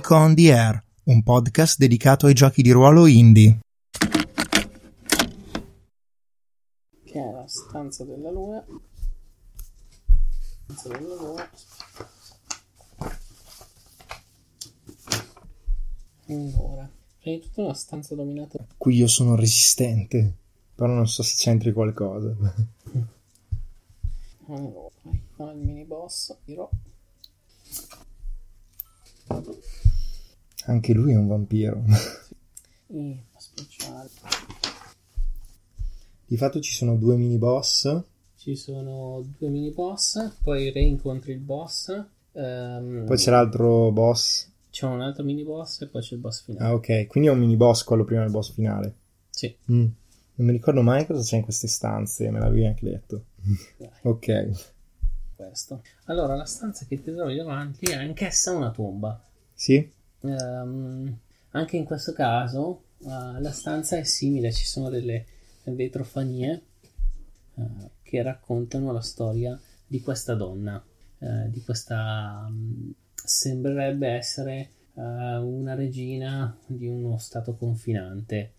Geek on the Air, un podcast dedicato ai giochi di ruolo indie. Che è la stanza della luna. Stanza della luna. Allora, prima di tutto una stanza dominata. Qui io sono resistente, però non so se c'entri qualcosa. Allora, vai il mini boss. Dirò. Anche lui è un vampiro. E speciale. Di fatto ci sono due mini boss. Ci sono due mini boss, poi reincontri il boss. ehm, Poi c'è l'altro boss. c'è un altro mini boss e poi c'è il boss finale. Ah, ok. Quindi è un mini boss quello prima del boss finale. Sì. Mm. Non mi ricordo mai cosa c'è in queste stanze, me l'avevi anche detto. Ok. questo. Allora, la stanza che ti trovi davanti è anch'essa una tomba. Sì? Ehm, anche in questo caso eh, la stanza è simile, ci sono delle vetrofanie eh, che raccontano la storia di questa donna, eh, di questa mm, sembrerebbe essere una regina di uno stato confinante.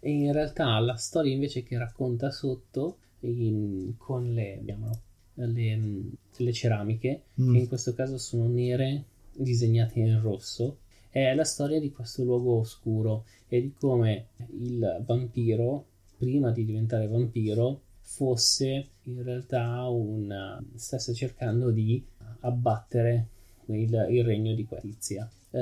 E in realtà la storia invece che racconta sotto in- con le, chiamano, le, le ceramiche, Mm. che in questo caso sono nere disegnate in rosso, è la storia di questo luogo oscuro e di come il vampiro, prima di diventare vampiro, fosse in realtà un stesse cercando di abbattere il, il regno di Qualizia. Eh,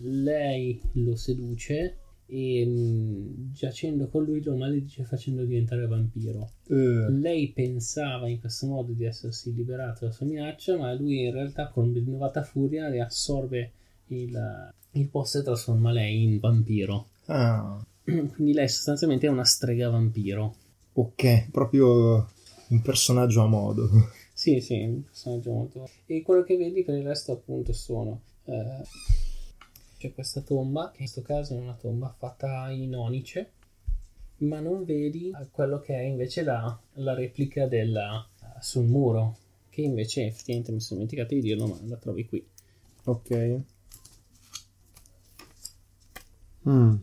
lei lo seduce e mh, giacendo con lui lo maledice facendo diventare vampiro. Eh, Lei pensava in questo modo di essersi liberato dalla sua minaccia, ma lui in realtà con rinnovata furia riassorbe il, il posto e trasforma lei in vampiro. ah, Quindi lei sostanzialmente è una strega vampiro. ok. Proprio un personaggio a modo. Sì, sì, un personaggio molto... E quello che vedi per il resto appunto sono... eh, c'è questa tomba, che in questo caso è una tomba fatta in onice, ma non vedi eh, quello che è invece la, la replica della, sul muro, che invece effettivamente mi sono dimenticato di dirlo, ma la trovi qui. Ok. Mm.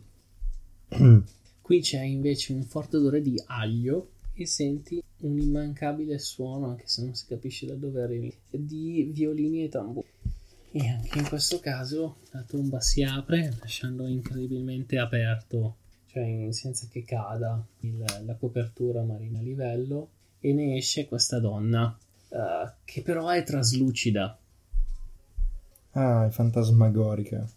Qui c'è invece un forte odore di aglio e senti un immancabile suono, anche se non si capisce da dove arrivi, di violini e tamburi. E anche in questo caso la tomba si apre lasciando incredibilmente aperto, cioè senza che cada il- la copertura marina a livello, e ne esce questa donna, eh, che però è traslucida. Ah, è fantasmagorica.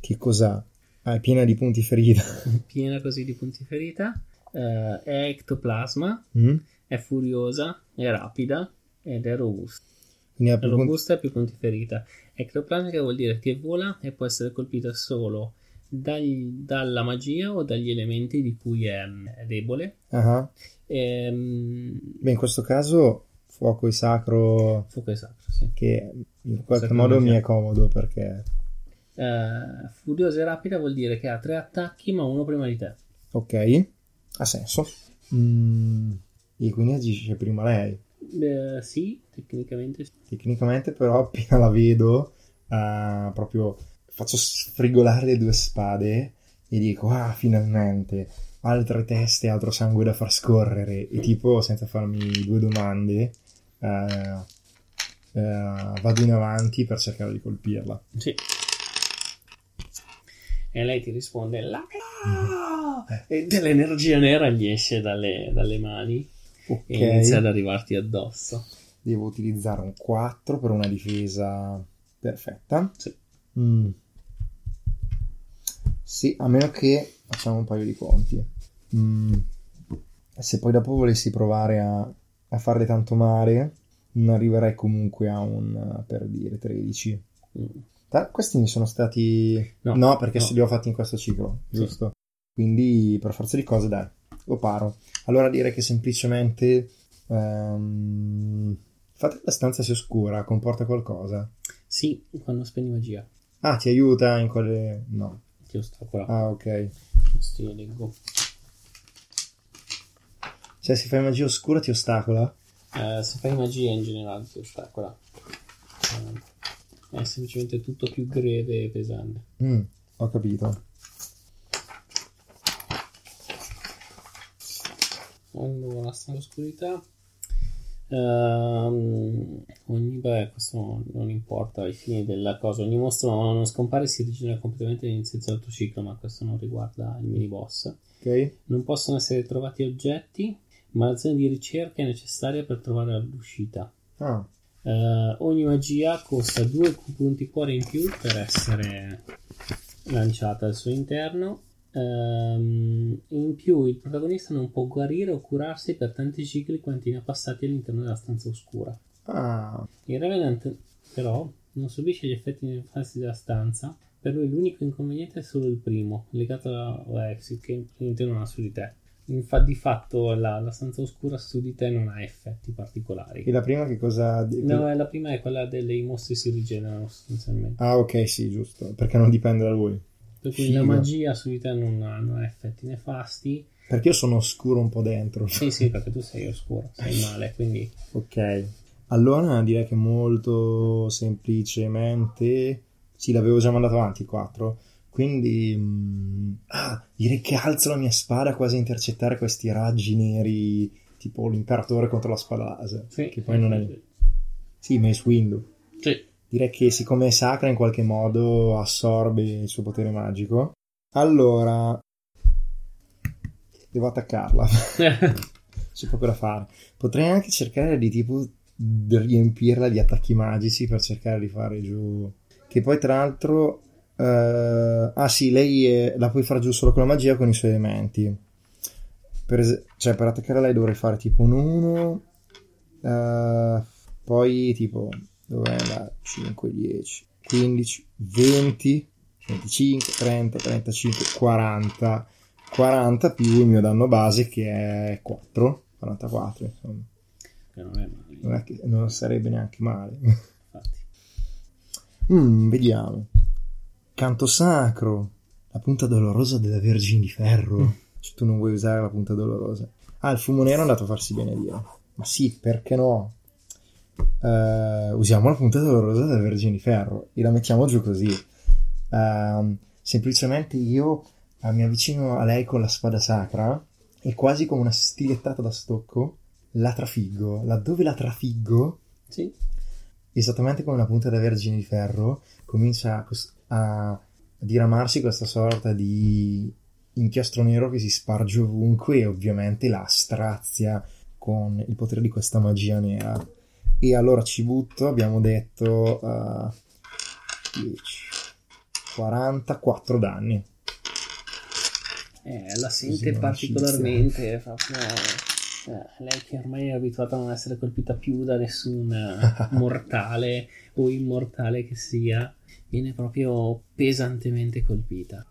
Che cos'ha? Ah, è piena di punti ferita. piena così di punti ferita, eh, è ectoplasma, Mm? è furiosa, è rapida ed è robusta. Quindi ha punti... robusta e più punti ferita. Ectoplasmica vuol dire che vola e può essere colpita solo dagli- dalla magia o dagli elementi di cui è, è debole. Ah, Ehm, Beh, in questo caso fuoco e sacro fuoco e sacro, sì. che in qualche Sacro modo magia. mi è comodo perché Eh, furiosa e rapida vuol dire che ha tre attacchi, ma uno prima di te. ok, ha senso. Mm, E quindi agisce prima lei. Eh, sì, tecnicamente sì. Tecnicamente però appena la vedo eh, proprio faccio sfrigolare le due spade e dico ah finalmente altre teste, altro sangue da far scorrere e tipo senza farmi due domande eh, eh, vado in avanti per cercare di colpirla. Sì. E lei ti risponde la e dell'energia nera gli esce dalle, dalle mani Ok, e inizia ad arrivarti addosso. devo utilizzare un 4 per una difesa perfetta. Sì. Mm. Sì, a meno che facciamo un paio di conti. Mm. Se poi dopo volessi provare a, a farle tanto male, non arriverei comunque a un, per dire, 13. Mm. Ta- questi mi sono stati... No, perché no. li ho fatti in questo ciclo, Sì. giusto? Quindi per forza di cose, dai, lo paro. Allora direi che semplicemente... ehm, fate che la stanza sia oscura, comporta qualcosa. Sì, quando spegni magia Ah, ti aiuta in quelle... No. ti ostacola. Ah, ok. Io leggo. Cioè, se fai magia oscura ti ostacola? Eh, se fai magia in generale ti ostacola. Eh, È semplicemente tutto più greve e pesante. Mm, ho capito. Allora, la stanza oscurità. Ehm, ogni, beh, questo non importa ai fini della cosa. Ogni mostro non scompare si rigenera completamente all'inizio del suo ciclo, ma questo non riguarda il mini boss. Ok? Non possono essere trovati oggetti, ma l'azione di ricerca è necessaria per trovare l'uscita. Ah, Eh, ogni magia costa due punti cuore in più per essere lanciata al suo interno. Ehm, in più, il protagonista non può guarire o curarsi per tanti cicli quanti ne ha passati all'interno della stanza oscura. ah, Il Revenant, però, non subisce gli effetti nefasti della stanza. Per lui l'unico inconveniente è solo il primo, legato alla exit, che praticamente non ha su di te. Infa- di fatto la, la stanza oscura su di te non ha effetti particolari. e la prima che cosa... No, eh, la prima è quella delle i mostri si rigenerano sostanzialmente. Ah, ok, sì, giusto. Perché non dipende da lui. Per cui figo. la magia su di te non ha, non ha effetti nefasti. Perché io sono oscuro un po' dentro. Sì, sì, perché tu sei oscuro, sei male, quindi Ok. Allora direi che molto semplicemente... Sì, l'avevo già mandato avanti il 4. Quindi... mm, ah, direi che alzo la mia spada quasi a intercettare questi raggi neri, tipo l'imperatore contro la spada laser. sì, Che poi non è... Sì, Mace Windu. Sì. Direi che siccome è sacra in qualche modo assorbe il suo potere magico. Allora... Devo attaccarla. C'è poco da fare. Potrei anche cercare di tipo di riempirla di attacchi magici per cercare di fare giù. Che poi, tra l'altro, eh, ah sì, lei è- la puoi fare giù solo con la magia con i suoi elementi. Per es- cioè, per attaccare lei dovrei fare tipo un 1, poi tipo dov'è la 5, 10, 15, 20, 25, 30, 35, 40. 40 più il mio danno base che è 4, 44 insomma. Che non è male, Non, è che- non sarebbe neanche male. infatti. Mm, vediamo. Canto sacro. La punta dolorosa della Vergine di Ferro. Se tu non vuoi usare la punta dolorosa. Ah, il fumo nero è andato a farsi benedire. Ma sì, perché no? Eh, usiamo la punta dolorosa della Vergine di Ferro e la mettiamo giù così. Ehm, semplicemente io eh, mi avvicino a lei con la spada sacra e quasi come una stilettata da stocco la trafiggo. Laddove la trafiggo, Sì, esattamente come una punta da vergine di ferro, comincia a, cos- a diramarsi questa sorta di inchiostro nero che si sparge ovunque e ovviamente la strazia con il potere di questa magia nera. E allora ci butto, abbiamo detto uh, 10, 44 danni. eh, la sente particolarmente. Proprio, eh, lei che ormai è abituata a non essere colpita più da nessun mortale o immortale che sia, viene proprio pesantemente colpita.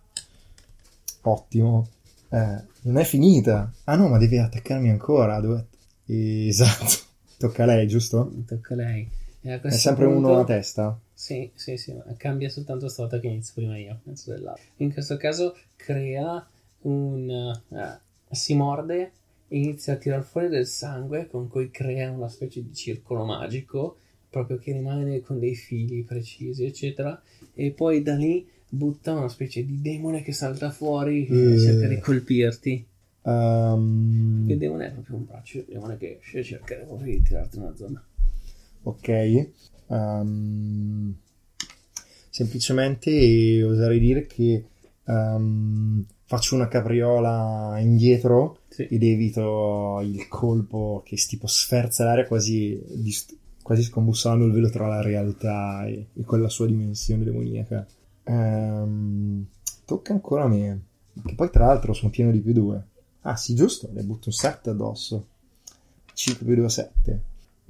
Ottimo. Eh, non è finita. Ah no, ma deve attaccarmi ancora. Dove... Esatto. Tocca a lei, giusto? Tocca a lei. A È sempre punto- uno a testa. Sì, sì, sì, cambia soltanto stavolta che inizio prima io, penso dell'altro. In questo caso crea un... eh, si morde e inizia a tirar fuori del sangue con cui crea una specie di circolo magico, proprio che rimane con dei fili precisi, eccetera, e poi da lì butta una specie di demone che salta fuori e Eh. cerca di colpirti. Ehm, Il demone è proprio un braccio di demone che esce e cerca proprio di tirarti una zona. ok. Ehm, semplicemente oserei dire che ehm, faccio una capriola indietro Sì. ed evito il colpo che tipo sferza l'aria quasi, dist- quasi scombussando il velo tra la realtà e, e quella sua dimensione demoniaca. Ehm, tocca ancora a me. Che poi tra l'altro sono pieno di più 2. Ah sì, giusto, le butto un 7 addosso. 5 più 2, 7.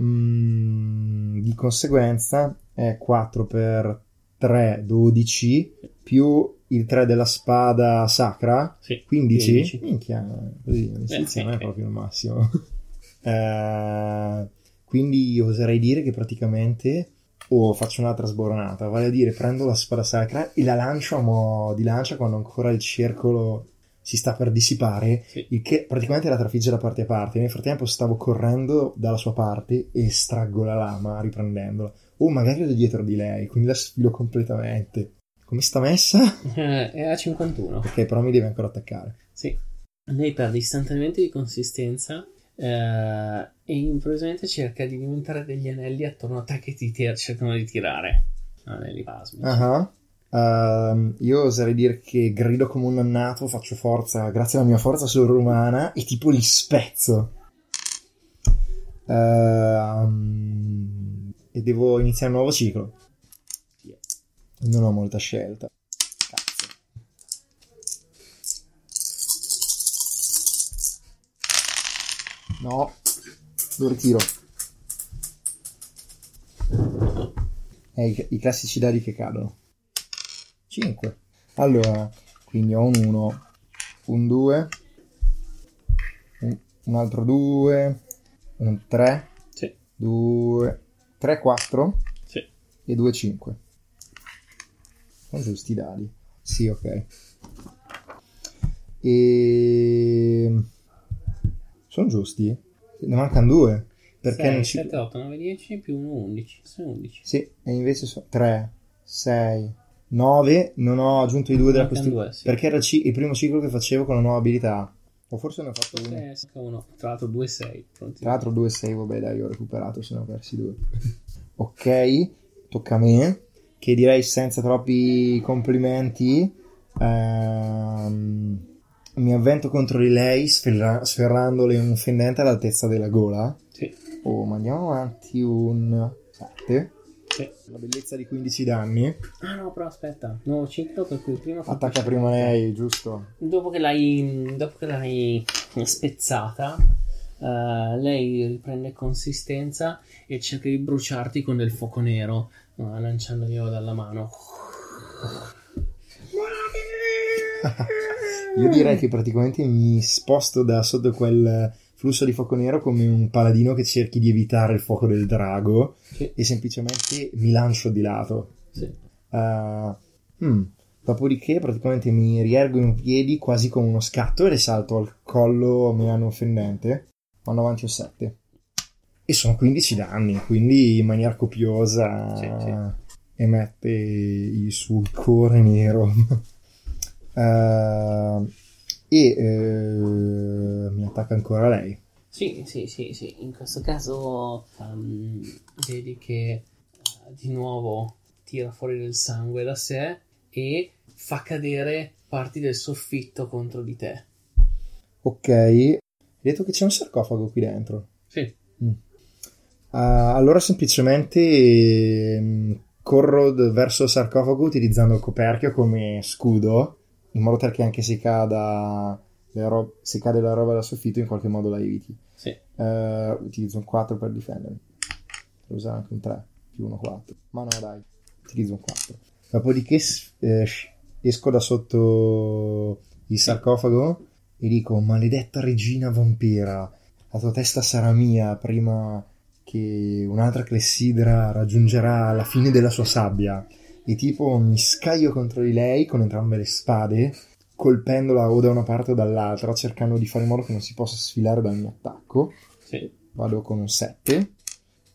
Mm, di conseguenza è 4 per 3, 12, più il 3 della spada sacra, Sì, 15. 15. Minchia, così l'amicizia Eh, non è proprio il massimo. Eh, quindi io oserei dire che praticamente o faccio un'altra sboronata, vale a dire prendo la spada sacra e la lancio a mo' di lancia quando ancora il circolo si sta per dissipare, Sì. il che praticamente la trafigge da parte a parte. Nel frattempo stavo correndo dalla sua parte e estraggo la lama riprendendola. O magari ero dietro di lei, quindi la sfilo completamente. Come sta messa? Eh, è a 51. Ok, però mi deve ancora attaccare. Sì. Lei perde istantaneamente di consistenza eh, e improvvisamente cerca di diventare degli anelli attorno a te che ti tir- cercano di tirare. Anelli pasmici. Ah. Ehm, io oserei dire che grido come un annato, faccio forza, grazie alla mia forza sovrumana, e tipo li spezzo. Ehm, e devo iniziare un nuovo ciclo. Non ho molta scelta. No, lo ritiro. Eh, i, i classici dadi che cadono. 5. Allora, quindi ho un 1, un 2, un, un altro 2, un 3, Sì, 2, 3, 4 sì. e 2, 5. Sono giusti i dadi? Sì, ok. E... Sono giusti? Ne mancano due. Perché 6, non ci... 7, 8, 9, 10 più 1, 11. Sono 11. Sì, e invece sono 3, 6, 9. Non ho aggiunto i due della due, sì. Perché era il primo ciclo che facevo con la nuova abilità. O forse ne ho fatto uno. Eh, uno. Tra l'altro 2, 6. Pronti. Tra l'altro 2, 6, vabbè dai, ho recuperato, se ne ho persi due. ok, tocca a me. Che direi senza troppi complimenti. ehm, mi avvento contro di lei sferra- sferrandole un fendente all'altezza della gola. Sì, Oh, ma andiamo avanti un 7. Sì. La bellezza di 15 danni. Ah no, però aspetta. Nuovo ciclo per cui prima... Attacca prima lei, giusto? Dopo che l'hai, dopo che l'hai spezzata, eh, lei riprende consistenza e cerca di bruciarti con del fuoco nero, eh, lanciandoglielo dalla mano. Io direi che praticamente mi sposto da sotto quel flusso di fuoco nero come un paladino che cerchi di evitare il fuoco del drago Sì, e semplicemente mi lancio di lato. sì. Uh, hmm. Dopodiché praticamente mi riergo in piedi quasi con uno scatto e le salto al collo melano fendente. Vanno avanti un 7. E sono 15 danni, quindi in maniera copiosa sì. emette il suo cuore nero. Uh, e eh, mi attacca ancora lei. Sì, sì, sì, sì. In questo caso ehm, vedi che eh, di nuovo tira fuori del sangue da sé e fa cadere parti del soffitto contro di te. Ok, hai detto che c'è un sarcofago qui dentro. Sì, Ah, allora semplicemente ehm, corro verso il sarcofago utilizzando il coperchio come scudo, in modo tale che anche se cada ro- se cade la roba dal soffitto in qualche modo la eviti. sì. Eh, utilizzo un 4 per difendermi. Devo usare anche un 3 più 1 4. Ma no, dai, utilizzo un 4. Dopodiché eh, esco da sotto il sarcofago e dico: Maledetta regina vampira, la tua testa sarà mia prima che un'altra clessidra raggiungerà la fine della sua sabbia. E tipo mi scaglio contro di lei con entrambe le spade, colpendola o da una parte o dall'altra, cercando di fare in modo che non si possa sfilare dal mio attacco. Sì, Vado con un 7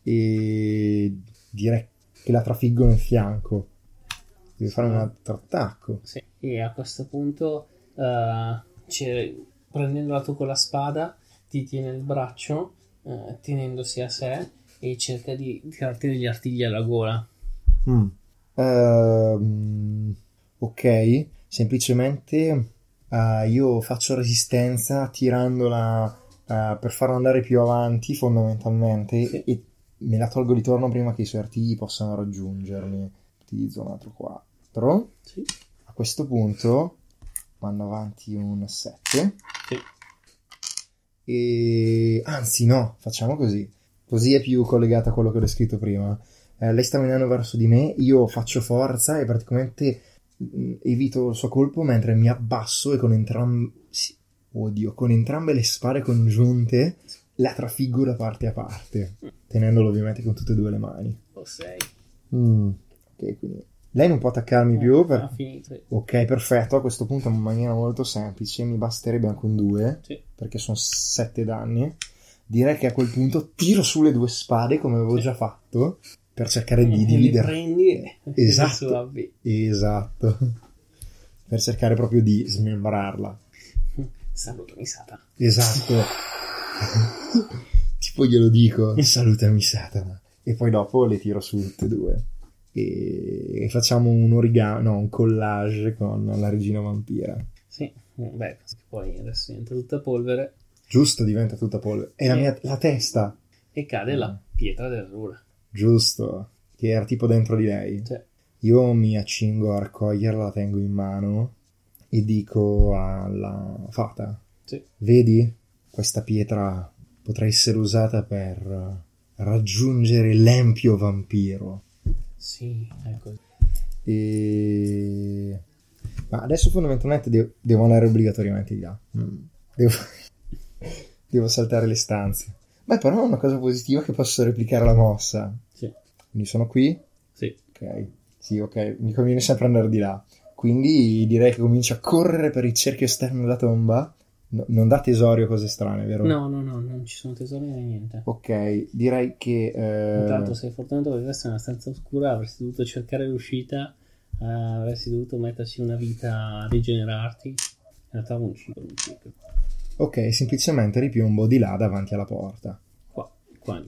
e direi che la trafiggo nel fianco. Devo fare un altro attacco. sì. E a questo punto, c'è- prendendola tu con la spada, ti tiene il braccio, eh, tenendosi a sé e cerca di tirarti degli artigli alla gola. Mm. Ehm, ok, semplicemente eh, io faccio resistenza tirandola eh, per farla andare più avanti fondamentalmente Sì. e me la tolgo di torno prima che i suoi artigli possano raggiungermi. Utilizzo un altro 4. Sì, A questo punto vanno avanti un 7. sì. E anzi, no, facciamo così. Così è più collegata a quello che ho descritto prima. Eh, lei sta venendo verso di me, io faccio forza e praticamente mh, evito il suo colpo mentre mi abbasso e con entrambe. sì, oddio, con entrambe le spade congiunte la trafiggo da parte a parte, tenendolo ovviamente con tutte e due le mani. O sei. Mm, ok, quindi lei non può attaccarmi più. per- Ha finito. Ok, perfetto. A questo punto in maniera molto semplice mi basterebbe anche un 2 Sì. perché sono 7 danni. Direi che a quel punto tiro sulle due spade come avevo Sì. già fatto per cercare di dividere. prendi e Esatto. Esatto. Per cercare proprio di smembrarla. Salutami Satana. Esatto. tipo glielo dico, salutami Satana. E poi dopo le tiro su tutte e due. E, facciamo un origami, no, un collage con la regina vampira. Sì, beh, poi adesso diventa tutta polvere Giusto, diventa tutta polvere. E la, mia, la testa, e cade la pietra dell'errura. Giusto, che era tipo dentro di lei. Cioè, Io mi accingo a raccoglierla, la tengo in mano e dico alla fata, sì. vedi, questa pietra potrà essere usata per raggiungere l'empio vampiro. Sì, ecco. E... Ma adesso fondamentalmente de- devo andare obbligatoriamente di là. Mm. Devo... devo saltare le stanze. Beh, però è una cosa positiva che posso replicare la mossa. Quindi sono qui, sì. Ok, sì, ok, mi conviene sempre andare di là. Quindi direi che comincio a correre per il cerchio esterno della tomba. No- non dà tesorio cose strane, vero? No, no, no, non ci sono tesori né niente. Ok, direi che... eh, Intanto, se fortunato che questa è una stanza oscura, avresti dovuto cercare l'uscita, eh, avresti dovuto metterci una vita a rigenerarti. In realtà un ciclo, un ciclo. Ok, semplicemente ripiombo di là davanti alla porta. Qua, qua.